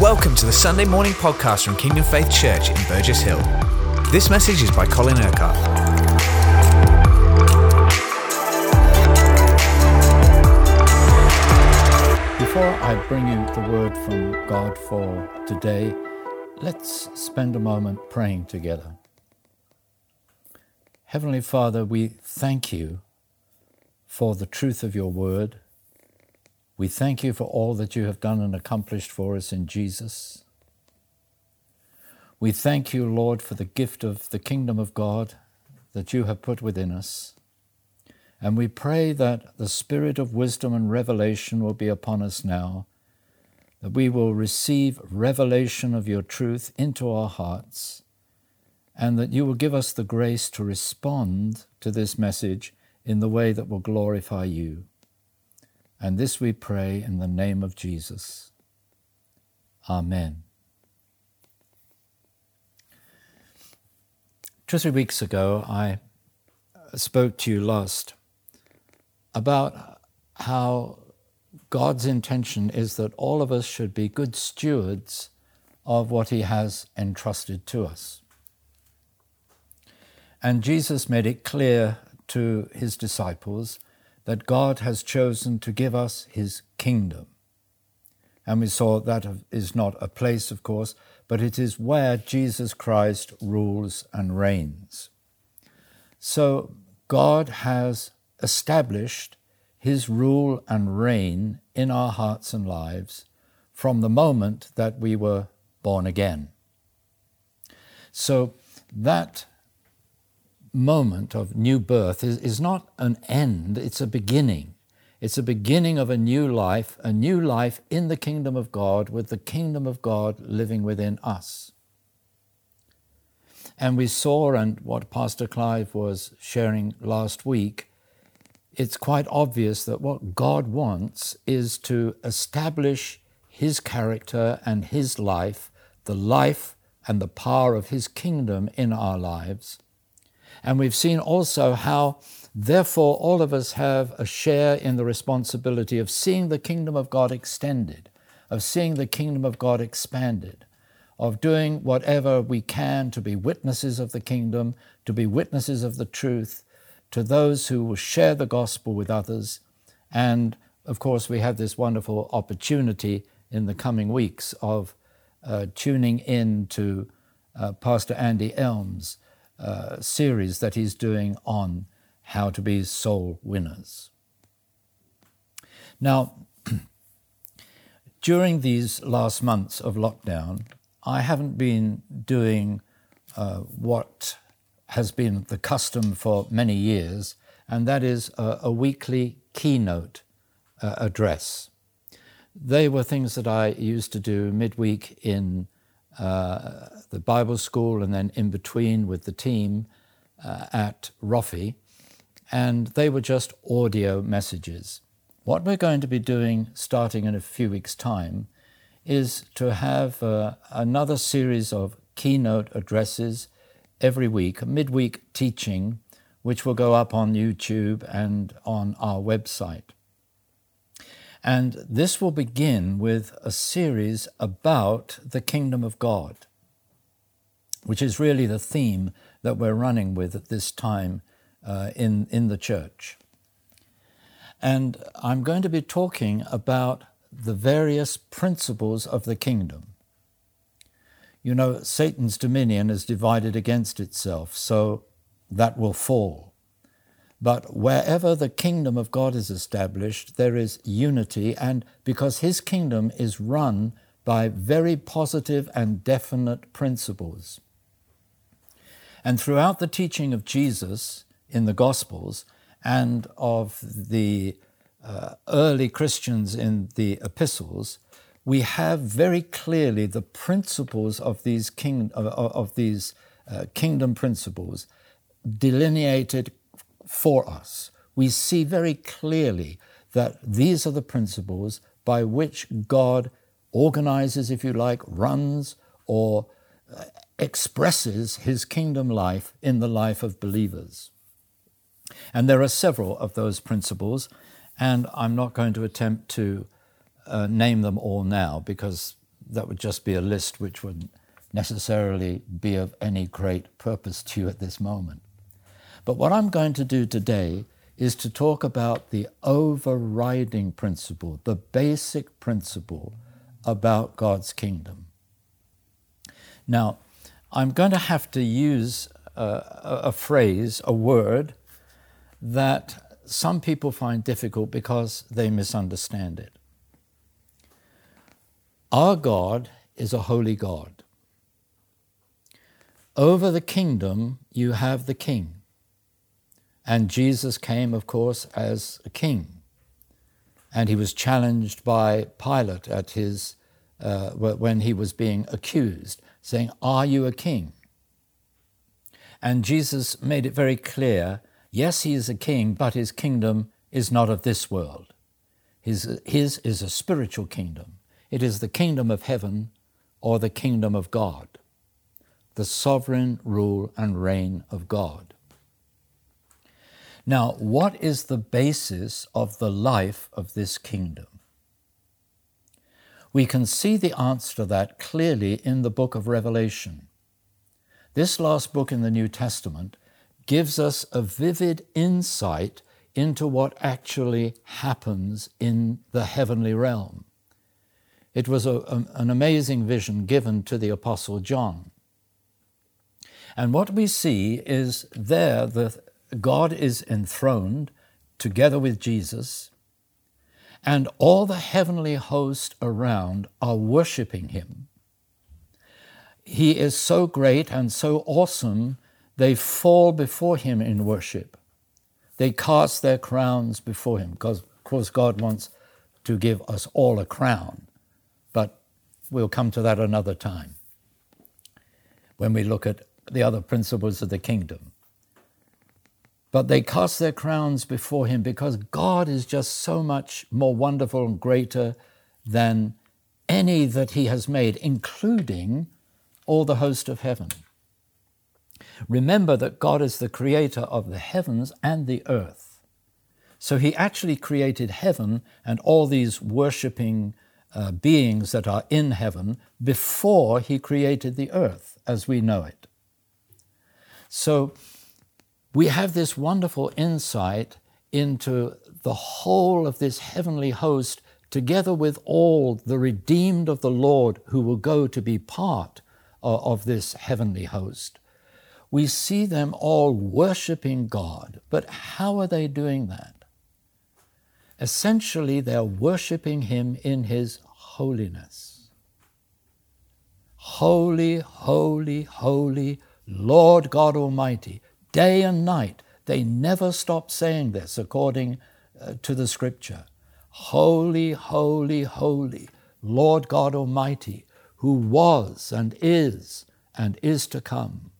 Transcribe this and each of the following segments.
Welcome to the Sunday morning podcast from Kingdom Faith Church in Burgess Hill. This message is by Colin Urquhart. Before I bring you the word from God for today, let's spend a moment praying together. Heavenly Father, we thank you for the truth of your word. We thank you for all that you have done and accomplished for us in Jesus. We thank you, Lord, for the gift of the kingdom of God that you have put within us. And we pray that the spirit of wisdom and revelation will be upon us now, that we will receive revelation of your truth into our hearts, and that you will give us the grace to respond to this message in the way that will glorify you. And this we pray in the name of Jesus. Amen. Two or three weeks ago, I spoke to you last about how God's intention is that all of us should be good stewards of what He has entrusted to us. And Jesus made it clear to His disciples that God has chosen to give us his kingdom. And we saw that is not a place, of course, but it is where Jesus Christ rules and reigns. So God has established his rule and reign in our hearts and lives from the moment that we were born again. So that moment of new birth is, is not an end, it's a beginning. It's a beginning of a new life, a new life in the kingdom of God, with the kingdom of God living within us. And we saw, and what Pastor Clive was sharing last week, it's quite obvious that what God wants is to establish His character and His life, the life and the power of His kingdom in our lives and we've seen also how, therefore, all of us have a share in the responsibility of seeing the kingdom of God extended, of seeing the kingdom of God expanded, of doing whatever we can to be witnesses of the kingdom, to be witnesses of the truth, to those who will share the gospel with others. And of course, we have this wonderful opportunity in the coming weeks of uh, tuning in to uh, Pastor Andy Elmes uh, series that he's doing on how to be soul winners. Now, during these last months of lockdown, I haven't been doing uh, what has been the custom for many years, and that is a, a weekly keynote uh, address. They were things that I used to do midweek in uh, the Bible school and then in between with the team uh, at Roffey, and they were just audio messages. What we're going to be doing starting in a few weeks' time is to have uh, another series of keynote addresses every week, midweek teaching, which will go up on YouTube and on our website. And this will begin with a series about the kingdom of God, which is really the theme that we're running with at this time uh, in, in the church. And I'm going to be talking about the various principles of the kingdom. You know, Satan's dominion is divided against itself, so that will fall. But wherever the kingdom of God is established, there is unity, and because his kingdom is run by very positive and definite principles. And throughout the teaching of Jesus in the Gospels and of the uh, early Christians in the epistles, we have very clearly the principles of these, king, of, of these uh, kingdom principles delineated for us. We see very clearly that these are the principles by which God organizes, if you like, runs or uh, expresses his kingdom life in the life of believers. And there are several of those principles, and I'm not going to attempt to uh, name them all now because that would just be a list which wouldn't necessarily be of any great purpose to you at this moment. But what I'm going to do today is to talk about the overriding principle, the basic principle about God's kingdom. Now, I'm going to have to use uh, a phrase, a word, that some people find difficult because they misunderstand it. Our God is a holy God. Over the kingdom, you have the king. And Jesus came, of course, as a king. And he was challenged by Pilate at his, uh, when he was being accused, saying, Are you a king? And Jesus made it very clear yes, he is a king, but his kingdom is not of this world. His, his is a spiritual kingdom. It is the kingdom of heaven or the kingdom of God, the sovereign rule and reign of God. Now, what is the basis of the life of this kingdom? We can see the answer to that clearly in the book of Revelation. This last book in the New Testament gives us a vivid insight into what actually happens in the heavenly realm. It was a, a, an amazing vision given to the Apostle John. And what we see is there that God is enthroned together with Jesus, and all the heavenly host around are worshiping him. He is so great and so awesome, they fall before him in worship. They cast their crowns before him, because, of course, God wants to give us all a crown. But we'll come to that another time when we look at the other principles of the kingdom. But they cast their crowns before him because God is just so much more wonderful and greater than any that he has made, including all the host of heaven. Remember that God is the creator of the heavens and the earth. So he actually created heaven and all these worshipping uh, beings that are in heaven before he created the earth as we know it. So we have this wonderful insight into the whole of this heavenly host, together with all the redeemed of the Lord who will go to be part uh, of this heavenly host. We see them all worshiping God, but how are they doing that? Essentially, they're worshiping Him in His holiness. Holy, holy, holy, Lord God Almighty day and night. They never stop saying this according uh, to the scripture. Holy, holy, holy, Lord God Almighty, who was and is and is to come.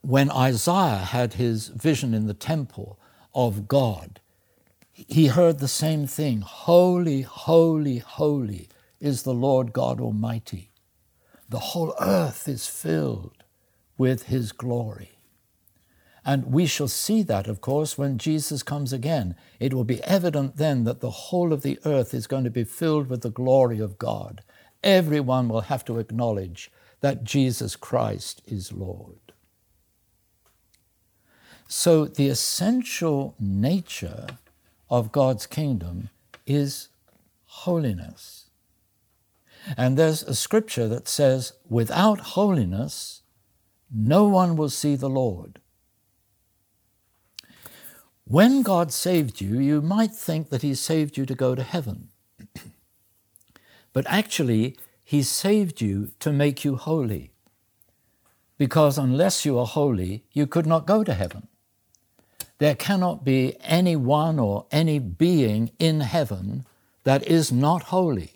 When Isaiah had his vision in the temple of God, he heard the same thing Holy, holy, holy is the Lord God Almighty. The whole earth is filled with his glory. And we shall see that, of course, when Jesus comes again. It will be evident then that the whole of the earth is going to be filled with the glory of God. Everyone will have to acknowledge that Jesus Christ is Lord. So, the essential nature of God's kingdom is holiness. And there's a scripture that says, without holiness, no one will see the Lord. When God saved you, you might think that He saved you to go to heaven. but actually, He saved you to make you holy. Because unless you are holy, you could not go to heaven. There cannot be any one or any being in heaven that is not holy.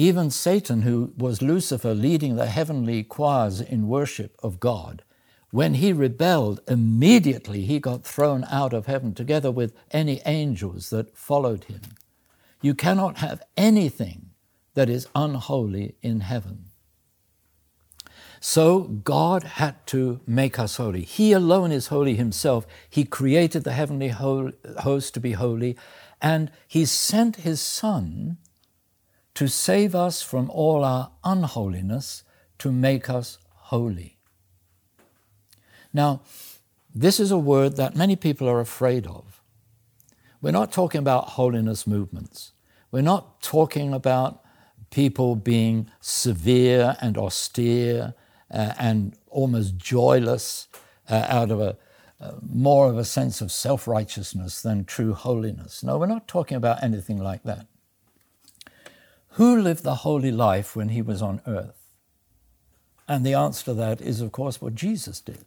Even Satan, who was Lucifer leading the heavenly choirs in worship of God, when he rebelled, immediately he got thrown out of heaven together with any angels that followed him. You cannot have anything that is unholy in heaven. So God had to make us holy. He alone is holy himself. He created the heavenly host to be holy, and he sent his Son to save us from all our unholiness, to make us holy. Now, this is a word that many people are afraid of. We're not talking about holiness movements. We're not talking about people being severe and austere uh, and almost joyless uh, out of a uh, more of a sense of self righteousness than true holiness. No, we're not talking about anything like that. Who lived the holy life when he was on earth? And the answer to that is, of course, what Jesus did.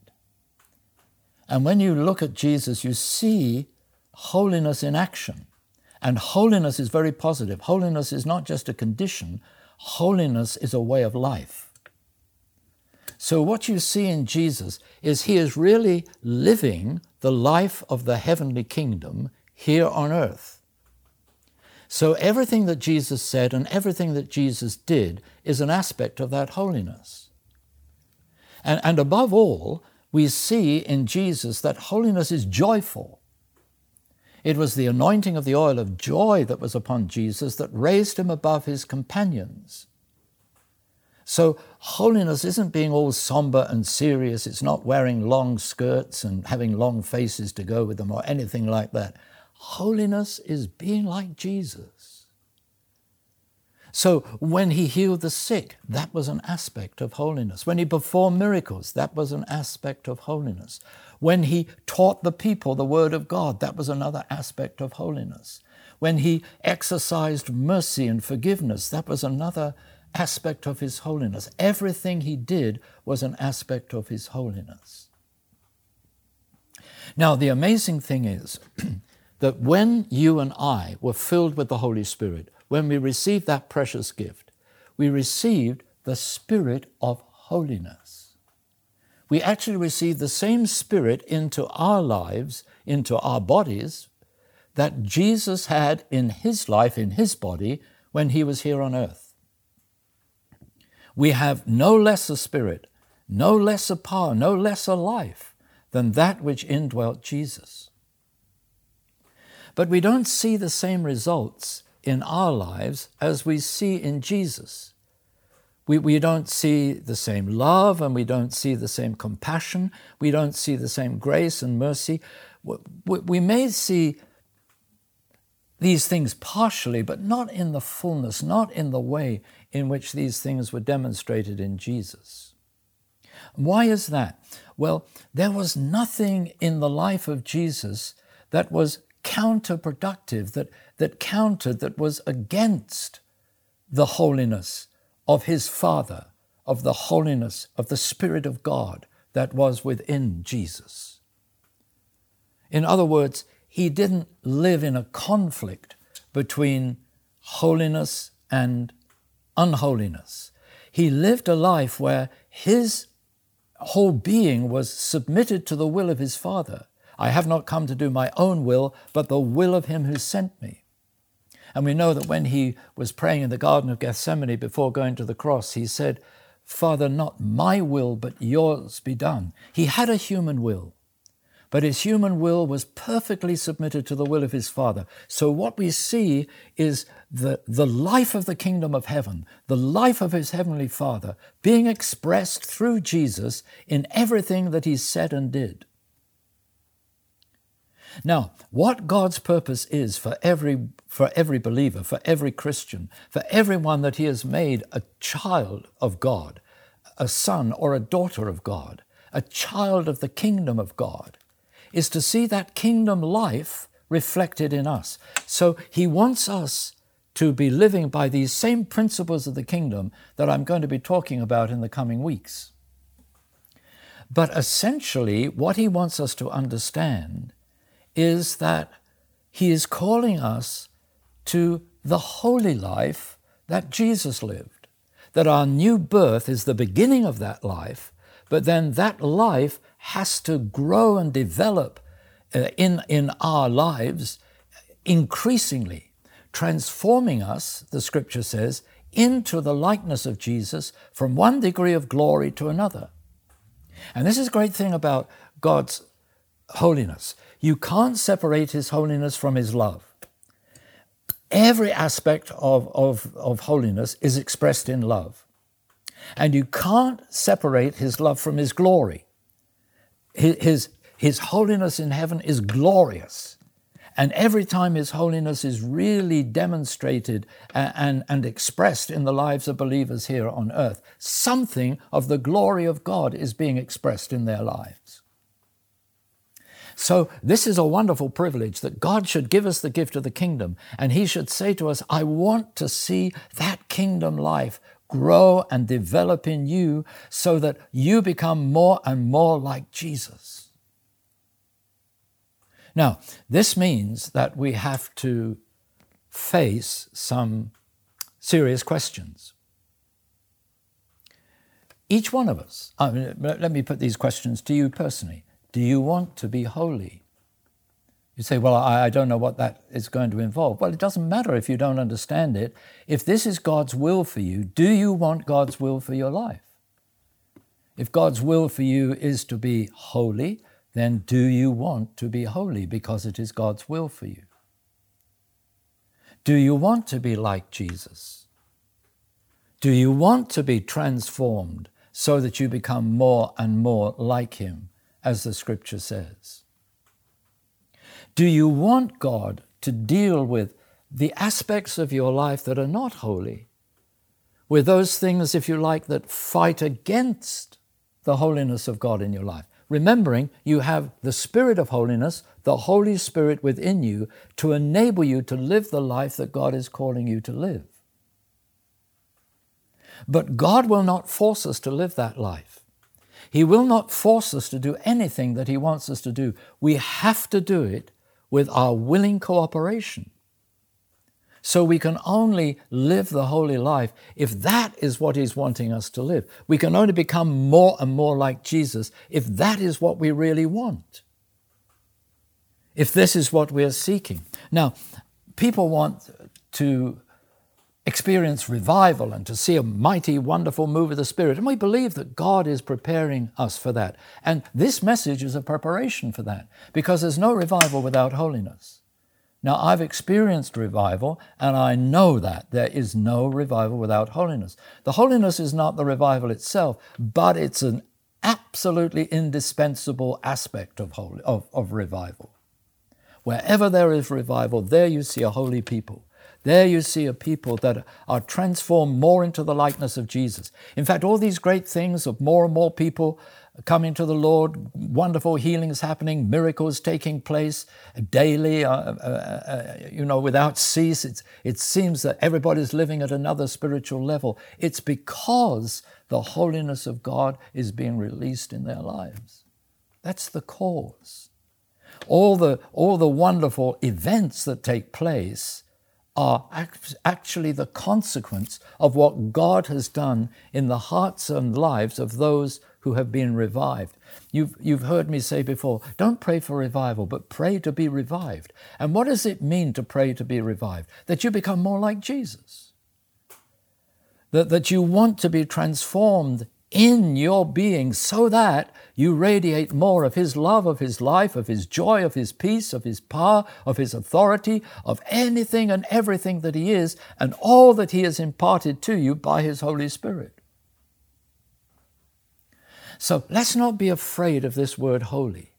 And when you look at Jesus, you see holiness in action. And holiness is very positive. Holiness is not just a condition, holiness is a way of life. So, what you see in Jesus is he is really living the life of the heavenly kingdom here on earth. So, everything that Jesus said and everything that Jesus did is an aspect of that holiness. And, and above all, we see in Jesus that holiness is joyful. It was the anointing of the oil of joy that was upon Jesus that raised him above his companions. So, holiness isn't being all somber and serious. It's not wearing long skirts and having long faces to go with them or anything like that. Holiness is being like Jesus. So, when he healed the sick, that was an aspect of holiness. When he performed miracles, that was an aspect of holiness. When he taught the people the word of God, that was another aspect of holiness. When he exercised mercy and forgiveness, that was another aspect of His holiness. Everything He did was an aspect of His holiness. Now, the amazing thing is that when you and I were filled with the Holy Spirit, when we received that precious gift, we received the Spirit of holiness. We actually received the same Spirit into our lives, into our bodies, that Jesus had in his life, in his body, when he was here on earth. We have no lesser spirit, no lesser power, no lesser life than that which indwelt Jesus. But we don't see the same results in our lives as we see in Jesus. We, we don't see the same love and we don't see the same compassion. We don't see the same grace and mercy. We, we may see these things partially, but not in the fullness, not in the way in which these things were demonstrated in Jesus. Why is that? Well, there was nothing in the life of Jesus that was counterproductive, that, that countered, that was against the holiness of his Father, of the holiness of the Spirit of God that was within Jesus. In other words, he didn't live in a conflict between holiness and unholiness. He lived a life where his whole being was submitted to the will of his Father. I have not come to do my own will, but the will of him who sent me. And we know that when he was praying in the Garden of Gethsemane before going to the cross, he said, Father, not my will, but yours be done. He had a human will, but his human will was perfectly submitted to the will of his Father. So what we see is the, the life of the kingdom of heaven, the life of his heavenly Father, being expressed through Jesus in everything that he said and did. Now, what God's purpose is for every, for every believer, for every Christian, for everyone that He has made a child of God, a son or a daughter of God, a child of the kingdom of God, is to see that kingdom life reflected in us. So He wants us to be living by these same principles of the kingdom that I'm going to be talking about in the coming weeks. But essentially, what he wants us to understand is that he is calling us to the holy life that Jesus lived, that our new birth is the beginning of that life, but then that life has to grow and develop uh, in, in our lives increasingly transforming us, the scripture says, into the likeness of Jesus from one degree of glory to another. And this is a great thing about God's holiness. You can't separate his holiness from his love. Every aspect of, of, of holiness is expressed in love. And you can't separate his love from his glory. His, his, holiness in heaven is glorious. And every time His holiness is really demonstrated and, and, and, expressed in the lives of believers here on earth, something of the glory of God is being expressed in their lives. So, this is a wonderful privilege that God should give us the gift of the kingdom, and He should say to us, I want to see that kingdom life grow and develop in you so that you become more and more like Jesus. Now, this means that we have to face some serious questions. Each one of us, I mean, let me put these questions to you personally. Do you want to be holy? You say, well, I, I don't know what that is going to involve. Well, it doesn't matter if you don't understand it. If this is God's will for you, do you want God's will for your life? If God's will for you is to be holy, then do you want to be holy because it is God's will for you? Do you want to be like Jesus? Do you want to be transformed so that you become more and more like Him, as the scripture says? Do you want God to deal with the aspects of your life that are not holy, with those things, if you like, that fight against the holiness of God in your life? remembering you have the Spirit of holiness, the Holy Spirit within you, to enable you to live the life that God is calling you to live. But God will not force us to live that life. He will not force us to do anything that He wants us to do. We have to do it with our willing cooperation. So we can only live the holy life if that is what He's wanting us to live. We can only become more and more like Jesus if that is what we really want. If this is what we are seeking. Now, people want to experience revival and to see a mighty, wonderful move of the Spirit. And we believe that God is preparing us for that. And this message is a preparation for that because there's no revival without holiness. Now, I've experienced revival, and I know that there is no revival without holiness. The holiness is not the revival itself, but it's an absolutely indispensable aspect of, holy, of, of revival. Wherever there is revival, there you see a holy people. There you see a people that are transformed more into the likeness of Jesus. In fact, all these great things of more and more people coming to the Lord, wonderful healings happening, miracles taking place daily, uh, uh, uh, you know, without cease. It's, it seems that everybody's living at another spiritual level. It's because the holiness of God is being released in their lives. That's the cause. All the, all the wonderful events that take place are actually the consequence of what God has done in the hearts and lives of those who have been revived. You've, you've heard me say before, don't pray for revival, but pray to be revived. And what does it mean to pray to be revived? That you become more like Jesus. That, that you want to be transformed in your being so that you radiate more of His love, of His life, of His joy, of His peace, of His power, of His authority, of anything and everything that He is, and all that He has imparted to you by His Holy Spirit. So let's not be afraid of this word holy.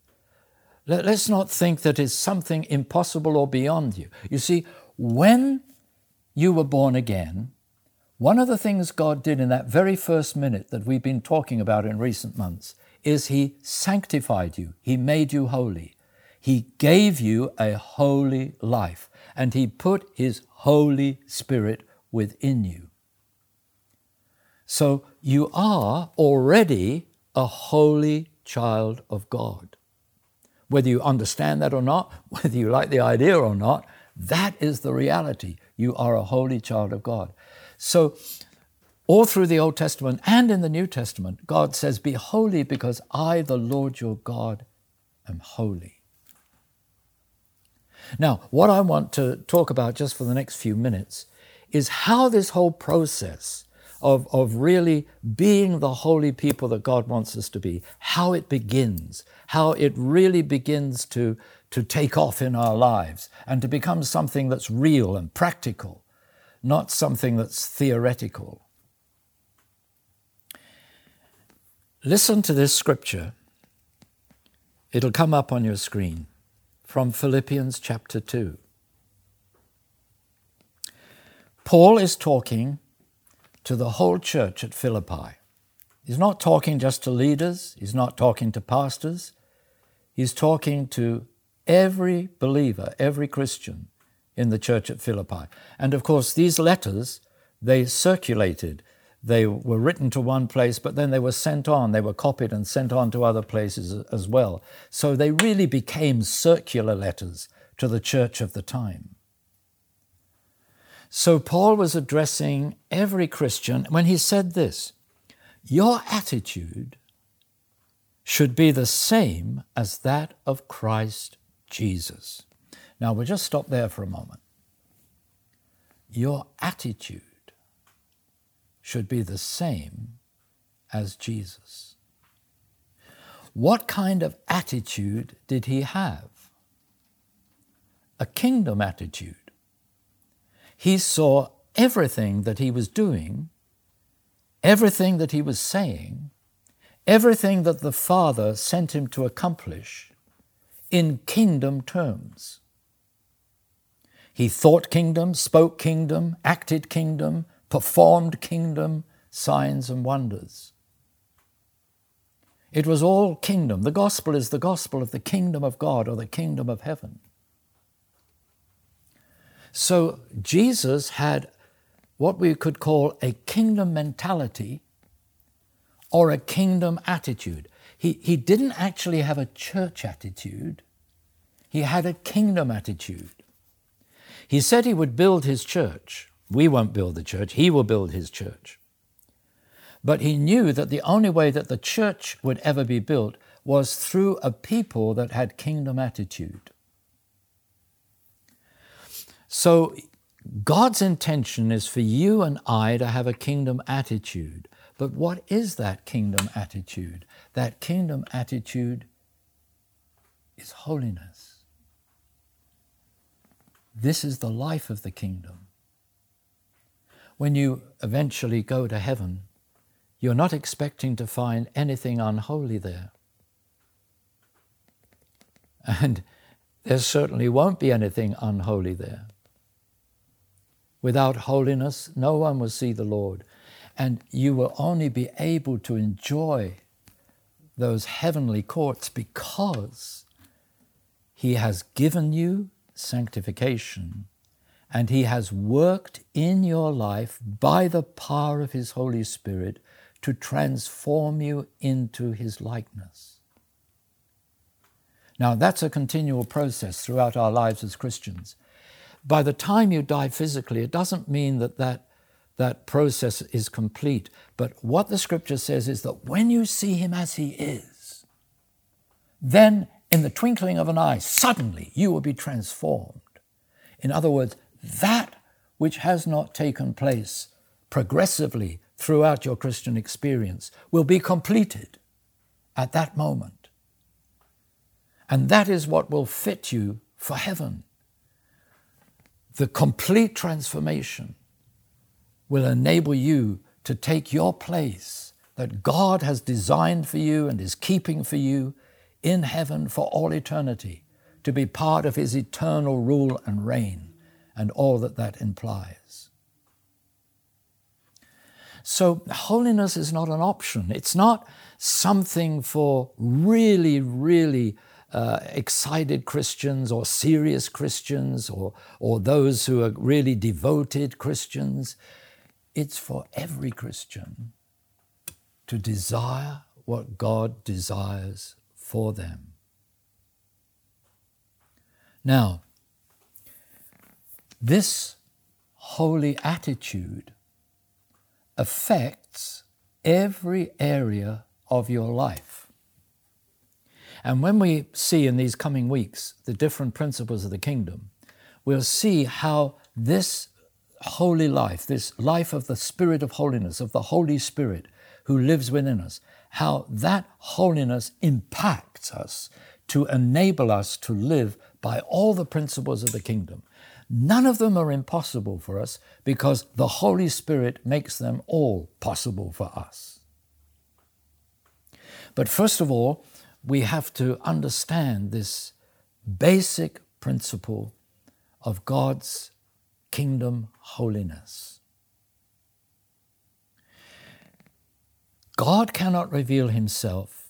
Let's not think that it's something impossible or beyond you. You see, when you were born again, one of the things God did in that very first minute that we've been talking about in recent months is He sanctified you, He made you holy. He gave you a holy life, and He put His Holy Spirit within you. So you are already a holy child of God. Whether you understand that or not, whether you like the idea or not, that is the reality. You are a holy child of God. So, all through the Old Testament and in the New Testament, God says, Be holy because I, the Lord your God, am holy. Now, what I want to talk about just for the next few minutes is how this whole process of, of really being the holy people that God wants us to be, how it begins, how it really begins to, to take off in our lives and to become something that's real and practical, not something that's theoretical. Listen to this scripture. It'll come up on your screen from Philippians chapter 2. Paul is talking to the whole church at Philippi. He's not talking just to leaders, he's not talking to pastors, he's talking to every believer, every Christian in the church at Philippi. And of course, these letters, they circulated. They were written to one place, but then they were sent on. They were copied and sent on to other places as well. So they really became circular letters to the church of the time. So Paul was addressing every Christian when he said this Your attitude should be the same as that of Christ Jesus. Now we'll just stop there for a moment. Your attitude should be the same as Jesus. What kind of attitude did he have? A kingdom attitude. He saw everything that he was doing, everything that he was saying, everything that the Father sent him to accomplish in kingdom terms. He thought kingdom, spoke kingdom, acted kingdom, performed kingdom signs and wonders. It was all kingdom. The gospel is the gospel of the kingdom of God or the kingdom of heaven. So Jesus had what we could call a kingdom mentality or a kingdom attitude. He, he didn't actually have a church attitude, he had a kingdom attitude. He said he would build his church. We won't build the church, he will build his church. But he knew that the only way that the church would ever be built was through a people that had kingdom attitude. So, God's intention is for you and I to have a kingdom attitude. But what is that kingdom attitude? That kingdom attitude is holiness. This is the life of the kingdom. When you eventually go to heaven, you're not expecting to find anything unholy there. And there certainly won't be anything unholy there. Without holiness, no one will see the Lord. And you will only be able to enjoy those heavenly courts because He has given you sanctification and He has worked in your life by the power of His Holy Spirit to transform you into His likeness. Now, that's a continual process throughout our lives as Christians by the time you die physically, it doesn't mean that that, that process is complete. But what the scripture says is that when you see him as he is, then in the twinkling of an eye, suddenly you will be transformed. In other words, that which has not taken place progressively throughout your Christian experience will be completed at that moment. And that is what will fit you for heaven the complete transformation will enable you to take your place that God has designed for you and is keeping for you in heaven for all eternity, to be part of His eternal rule and reign and all that that implies. So, holiness is not an option. It's not something for really, really uh, excited Christians or serious Christians or, or those who are really devoted Christians. It's for every Christian to desire what God desires for them. Now, this holy attitude affects every area of your life. And when we see in these coming weeks the different principles of the kingdom, we'll see how this holy life, this life of the Spirit of holiness, of the Holy Spirit who lives within us, how that holiness impacts us to enable us to live by all the principles of the kingdom. None of them are impossible for us because the Holy Spirit makes them all possible for us. But first of all, we have to understand this basic principle of God's kingdom holiness. God cannot reveal himself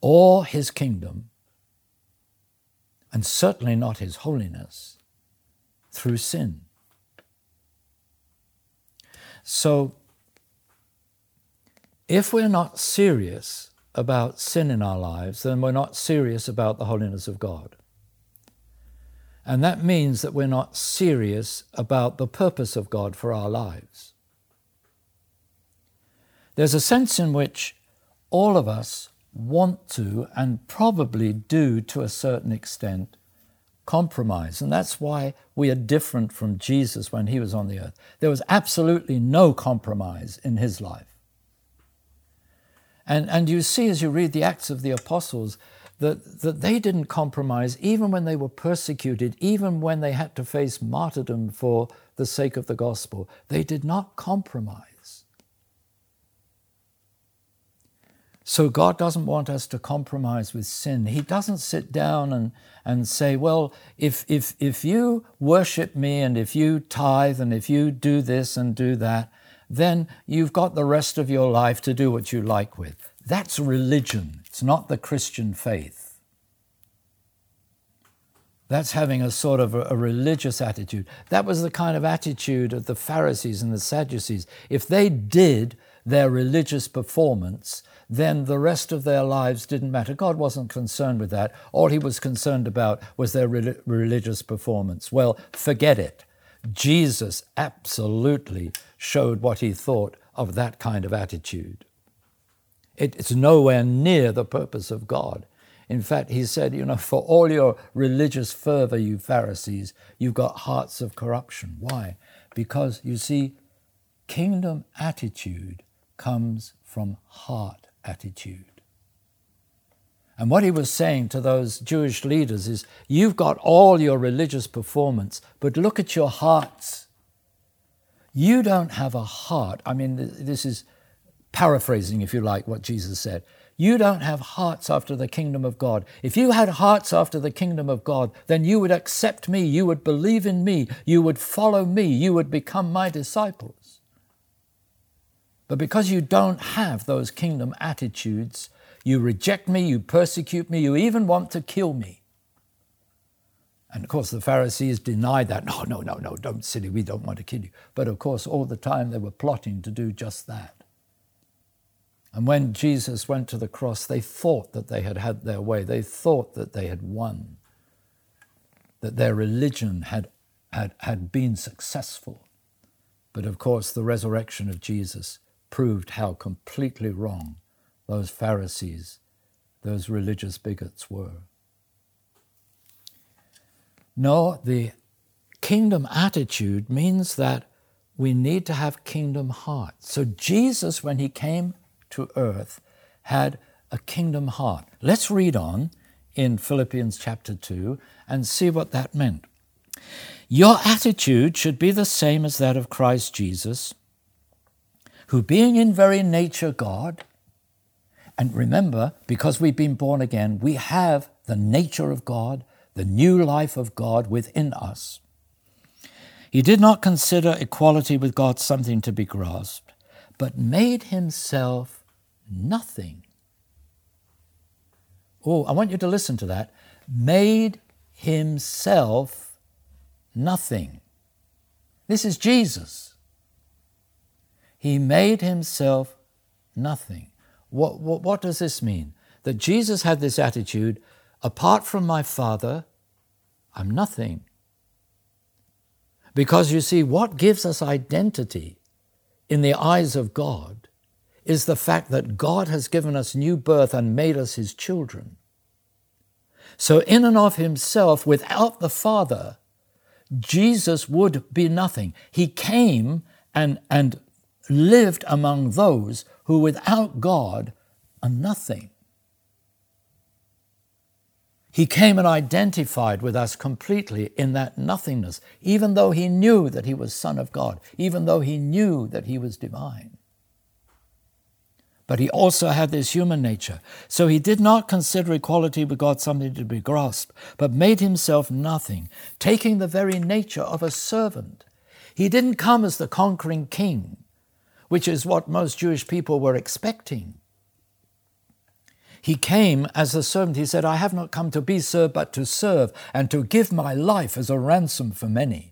or his kingdom, and certainly not his holiness, through sin. So, if we're not serious about sin in our lives, then we're not serious about the holiness of God. And that means that we're not serious about the purpose of God for our lives. There's a sense in which all of us want to and probably do to a certain extent compromise. And that's why we are different from Jesus when he was on the earth. There was absolutely no compromise in his life. And, and you see as you read the Acts of the Apostles that, that they didn't compromise even when they were persecuted, even when they had to face martyrdom for the sake of the gospel. They did not compromise. So God doesn't want us to compromise with sin. He doesn't sit down and, and say, well, if, if, if you worship me and if you tithe and if you do this and do that, then you've got the rest of your life to do what you like with. That's religion. It's not the Christian faith. That's having a sort of a, a, religious attitude. That was the kind of attitude of the Pharisees and the Sadducees. If they did their religious performance, then the rest of their lives didn't matter. God wasn't concerned with that. All he was concerned about was their re- religious performance. Well, forget it. Jesus absolutely showed what he thought of that kind of attitude. It's nowhere near the purpose of God. In fact, he said, you know, for all your religious fervor, you Pharisees, you've got hearts of corruption. Why? Because, you see, kingdom attitude comes from heart attitude. And what he was saying to those Jewish leaders is you've got all your religious performance, but look at your hearts. You don't have a heart. I mean, this is paraphrasing, if you like, what Jesus said. You don't have hearts after the kingdom of God. If you had hearts after the kingdom of God, then you would accept me, you would believe in me, you would follow me, you would become my disciples. But because you don't have those kingdom attitudes, you reject me, you persecute me, you even want to kill me. And of course, the Pharisees denied that. No, no, no, no, don't silly, we don't want to kill you. But of course, all the time they were plotting to do just that. And when Jesus went to the cross, they thought that they had had their way. They thought that they had won, that their religion had, had, had been successful. But of course, the resurrection of Jesus proved how completely wrong those Pharisees, those religious bigots were. No, the kingdom attitude means that we need to have kingdom heart. So Jesus, when he came to earth, had a kingdom heart. Let's read on in Philippians chapter 2 and see what that meant. Your attitude should be the same as that of Christ Jesus who, being in very nature God, and remember, because we've been born again, we have the nature of God, the new life of God within us. He did not consider equality with God something to be grasped, but made himself nothing. Oh, I want you to listen to that. Made himself nothing. This is Jesus. He made himself nothing. What, what, what does this mean? That Jesus had this attitude apart from my Father, I'm nothing. Because you see, what gives us identity in the eyes of God is the fact that God has given us new birth and made us his children. So, in and of himself, without the Father, Jesus would be nothing. He came and, and lived among those who without God are nothing. He came and identified with us completely in that nothingness, even though he knew that he was Son of God, even though he knew that he was divine. But he also had this human nature. So he did not consider equality with God something to be grasped, but made himself nothing, taking the very nature of a servant. He didn't come as the conquering king, which is what most Jewish people were expecting. He came as a servant. He said, I have not come to be served, but to serve and to give my life as a ransom for many.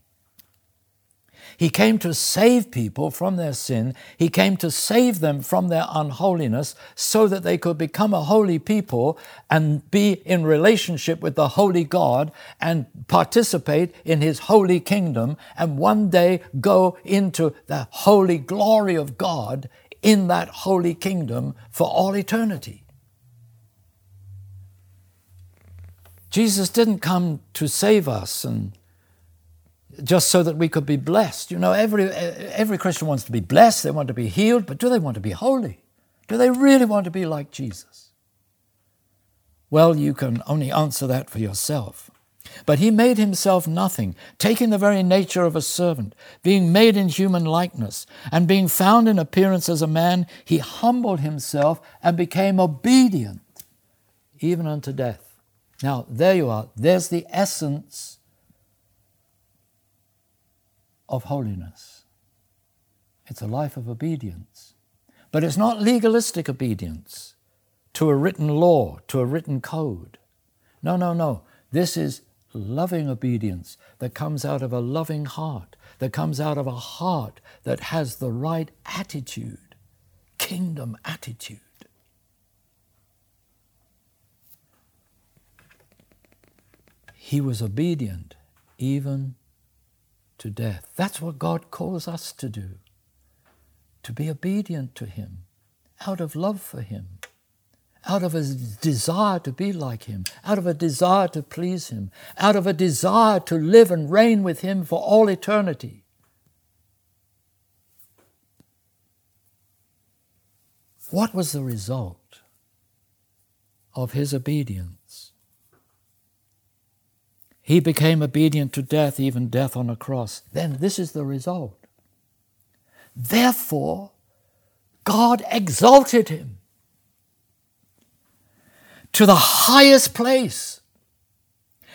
He came to save people from their sin. He came to save them from their unholiness so that they could become a holy people and be in relationship with the holy God and participate in his holy kingdom and one day go into the holy glory of God in that holy kingdom for all eternity. Jesus didn't come to save us and just so that we could be blessed. You know, every, every Christian wants to be blessed, they want to be healed, but do they want to be holy? Do they really want to be like Jesus? Well, you can only answer that for yourself. But he made himself nothing, taking the very nature of a servant, being made in human likeness, and being found in appearance as a man, he humbled himself and became obedient, even unto death now, there you are. There's the essence of holiness. It's a life of obedience. But it's not legalistic obedience to a written law, to a written code. No, no, no. This is loving obedience that comes out of a loving heart, that comes out of a heart that has the right attitude, kingdom attitude. he was obedient even to death. That's what God calls us to do to be obedient to Him out of love for Him, out of a desire to be like Him, out of a desire to please Him, out of a desire to live and reign with Him for all eternity. What was the result of His obedience? He became obedient to death, even death on a cross. Then this is the result. Therefore, God exalted him to the highest place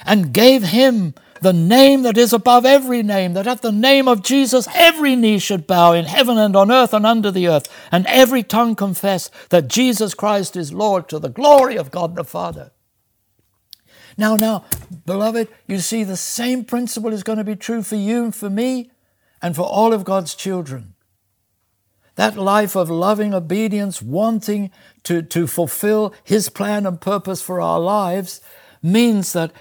and gave him the name that is above every name, that at the name of Jesus every knee should bow in heaven and on earth and under the earth, and every tongue confess that Jesus Christ is Lord to the glory of God the Father. Now, now, beloved, you see the same principle is going to be true for you and for me and for all of God's children. That life of loving obedience, wanting to, to fulfill His plan and purpose for our lives, means that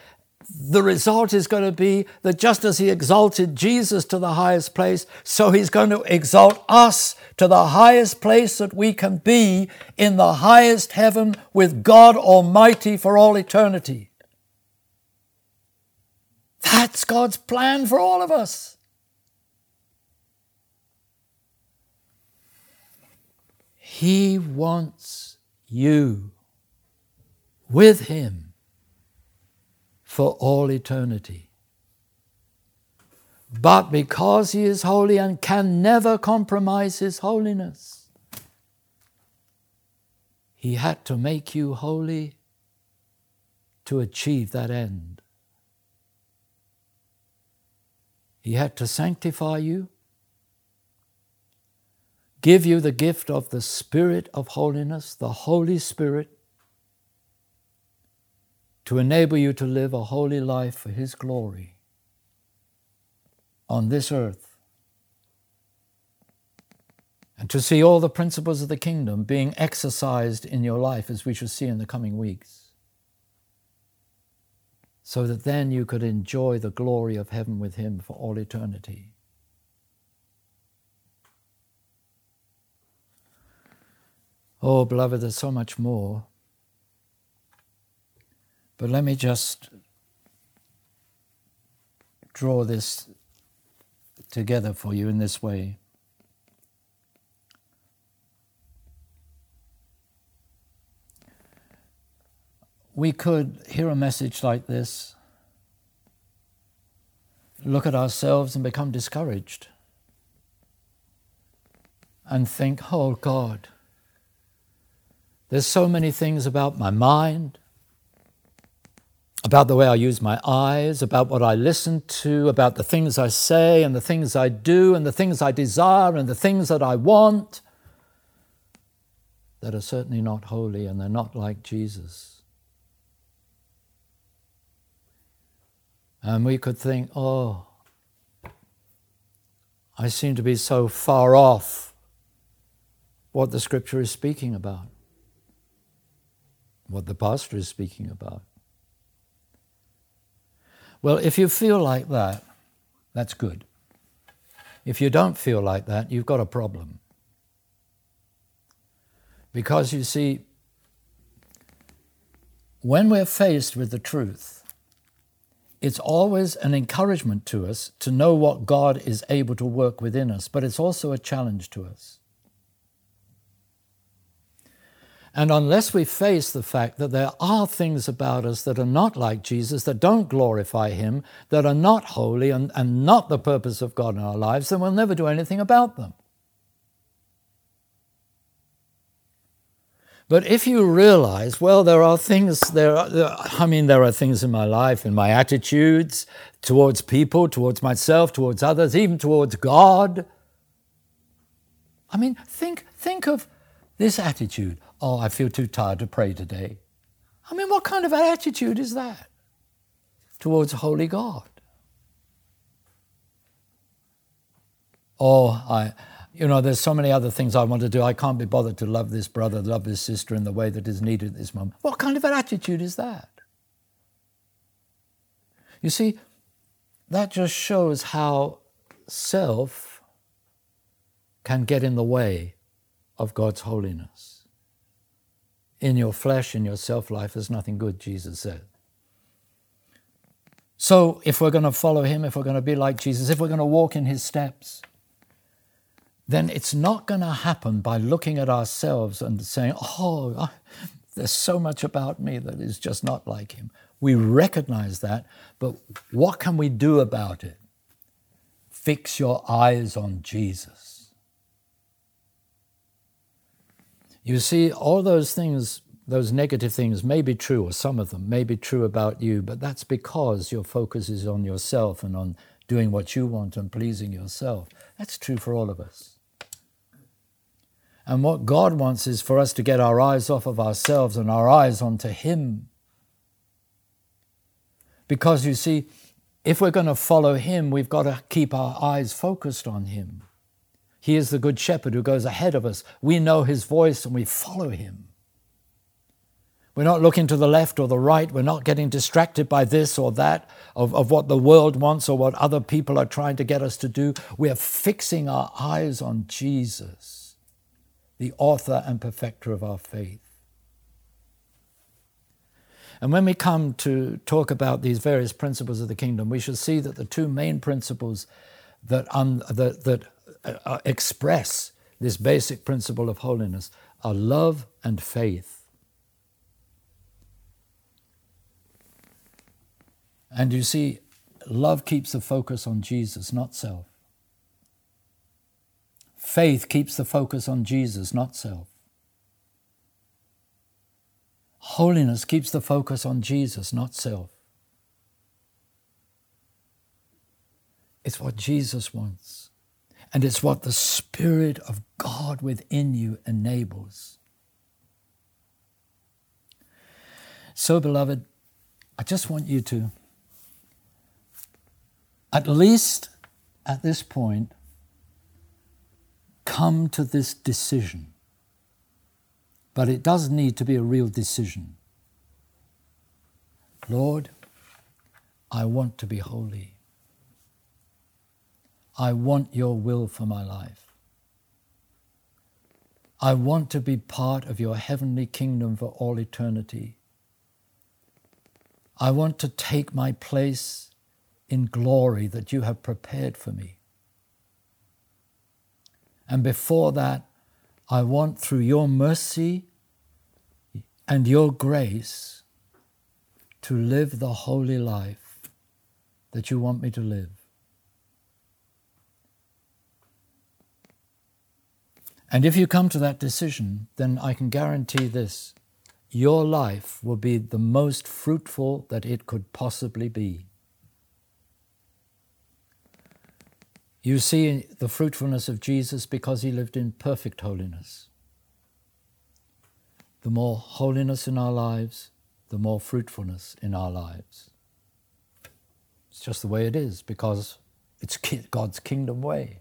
the result is going to be that just as He exalted Jesus to the highest place, so He's going to exalt us to the highest place that we can be in the highest heaven with God Almighty for all eternity. That's God's plan for all of us. He wants you with Him for all eternity. But because He is holy and can never compromise His holiness, He had to make you holy to achieve that end. He had to sanctify you, give you the gift of the Spirit of holiness, the Holy Spirit, to enable you to live a holy life for His glory on this earth. And to see all the principles of the kingdom being exercised in your life, as we shall see in the coming weeks so that then you could enjoy the glory of heaven with Him for all eternity. Oh, beloved, there's so much more. But let me just draw this together for you in this way. We could hear a message like this, look at ourselves and become discouraged, and think, oh God, there's so many things about my mind, about the way I use my eyes, about what I listen to, about the things I say and the things I do and the things I desire and the things that I want that are certainly not holy and they're not like Jesus. And we could think, oh, I seem to be so far off what the scripture is speaking about, what the pastor is speaking about. Well, if you feel like that, that's good. If you don't feel like that, you've got a problem. Because you see, when we're faced with the truth, it's always an encouragement to us to know what God is able to work within us, but it's also a challenge to us. And unless we face the fact that there are things about us that are not like Jesus, that don't glorify Him, that are not holy and, and not the purpose of God in our lives, then we'll never do anything about them. But if you realize, well, there are things, there, are, I mean, there are things in my life, in my attitudes towards people, towards myself, towards others, even towards God. I mean, think, think of this attitude oh, I feel too tired to pray today. I mean, what kind of attitude is that towards holy God? Oh, I, you know, there's so many other things I want to do. I can't be bothered to love this brother, love this sister in the way that is needed at this moment. What kind of an attitude is that? You see, that just shows how self can get in the way of God's holiness in your flesh, in your self life, is nothing good, Jesus said. So, if we're going to follow him, if we're going to be like Jesus, if we're going to walk in his steps, then it's not going to happen by looking at ourselves and saying, oh, there's so much about me that is just not like him. We recognize that, but what can we do about it? Fix your eyes on Jesus. You see, all those things, those negative things may be true, or some of them may be true about you, but that's because your focus is on yourself and on doing what you want and pleasing yourself. That's true for all of us. And what God wants is for us to get our eyes off of ourselves and our eyes onto Him. Because you see, if we're going to follow Him, we've got to keep our eyes focused on Him. He is the good shepherd who goes ahead of us. We know his voice and we follow him. We're not looking to the left or the right. We're not getting distracted by this or that, of, of what the world wants or what other people are trying to get us to do. We are fixing our eyes on Jesus, the author and perfecter of our faith. And when we come to talk about these various principles of the kingdom, we should see that the two main principles that, un, that, that uh, express this basic principle of holiness are love and faith. And you see, love keeps the focus on Jesus, not self. Faith keeps the focus on Jesus, not self. Holiness keeps the focus on Jesus, not self. It's what Jesus wants. And it's what the Spirit of God within you enables. So, beloved, I just want you to, at least at this point, come to this decision. But it does need to be a real decision. Lord, I want to be holy. I want your will for my life. I want to be part of your heavenly kingdom for all eternity. I want to take my place in glory that you have prepared for me. And before that, I want through your mercy and your grace to live the holy life that you want me to live. And if you come to that decision, then I can guarantee this your life will be the most fruitful that it could possibly be. You see the fruitfulness of Jesus because he lived in perfect holiness. The more holiness in our lives, the more fruitfulness in our lives. It's just the way it is because it's God's kingdom way.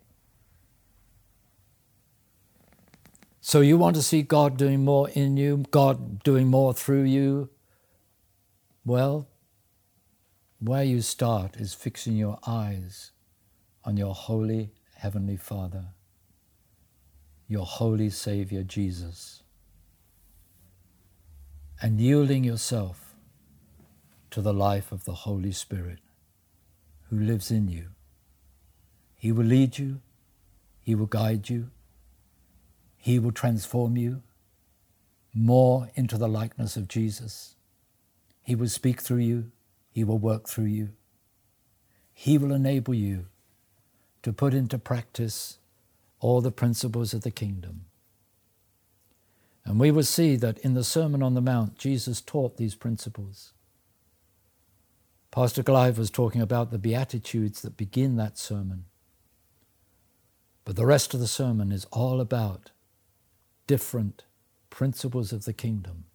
So you want to see God doing more in you, God doing more through you? Well, where you start is fixing your eyes on your holy Heavenly Father, your holy Savior Jesus, and yielding yourself to the life of the Holy Spirit who lives in you. He will lead you, He will guide you, He will transform you more into the likeness of Jesus. He will speak through you, He will work through you. He will enable you to put into practice all the principles of the kingdom. And we will see that in the Sermon on the Mount, Jesus taught these principles. Pastor Clive was talking about the Beatitudes that begin that sermon. But the rest of the sermon is all about different principles of the kingdom.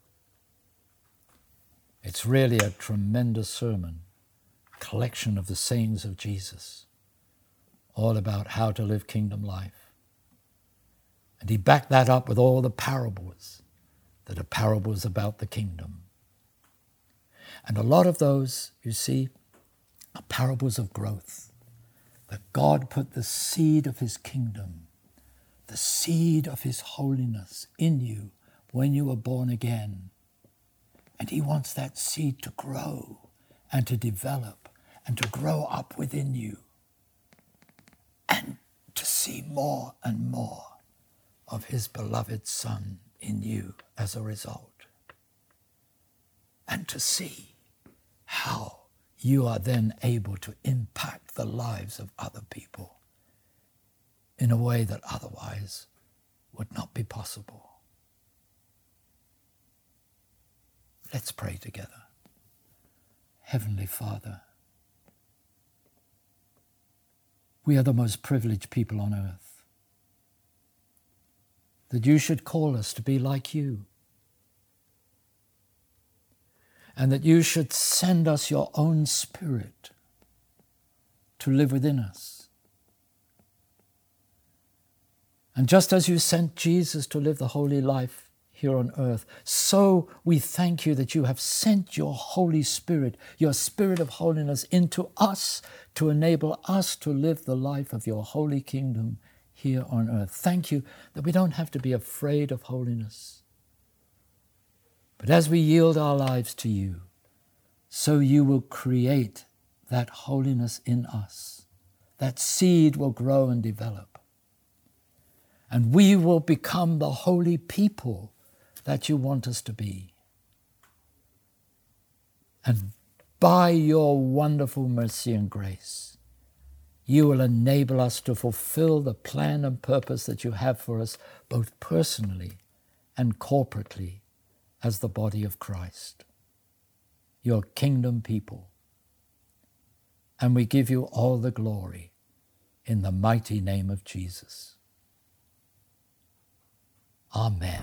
It's really a tremendous sermon, collection of the sayings of Jesus all about how to live kingdom life. And he backed that up with all the parables that are parables about the kingdom. And a lot of those, you see, are parables of growth. That God put the seed of his kingdom, the seed of his holiness in you when you were born again. And he wants that seed to grow and to develop and to grow up within you see more and more of his beloved Son in you as a result. And to see how you are then able to impact the lives of other people in a way that otherwise would not be possible. Let's pray together. Heavenly Father, we are the most privileged people on earth. That you should call us to be like you. And that you should send us your own spirit to live within us. And just as you sent Jesus to live the holy life here on earth. So we thank you that you have sent your Holy Spirit, your Spirit of holiness, into us to enable us to live the life of your holy kingdom here on earth. Thank you that we don't have to be afraid of holiness. But as we yield our lives to you, so you will create that holiness in us. That seed will grow and develop. And we will become the holy people that you want us to be. And by your wonderful mercy and grace, you will enable us to fulfill the plan and purpose that you have for us, both personally and corporately, as the body of Christ, your kingdom people. And we give you all the glory in the mighty name of Jesus. Amen.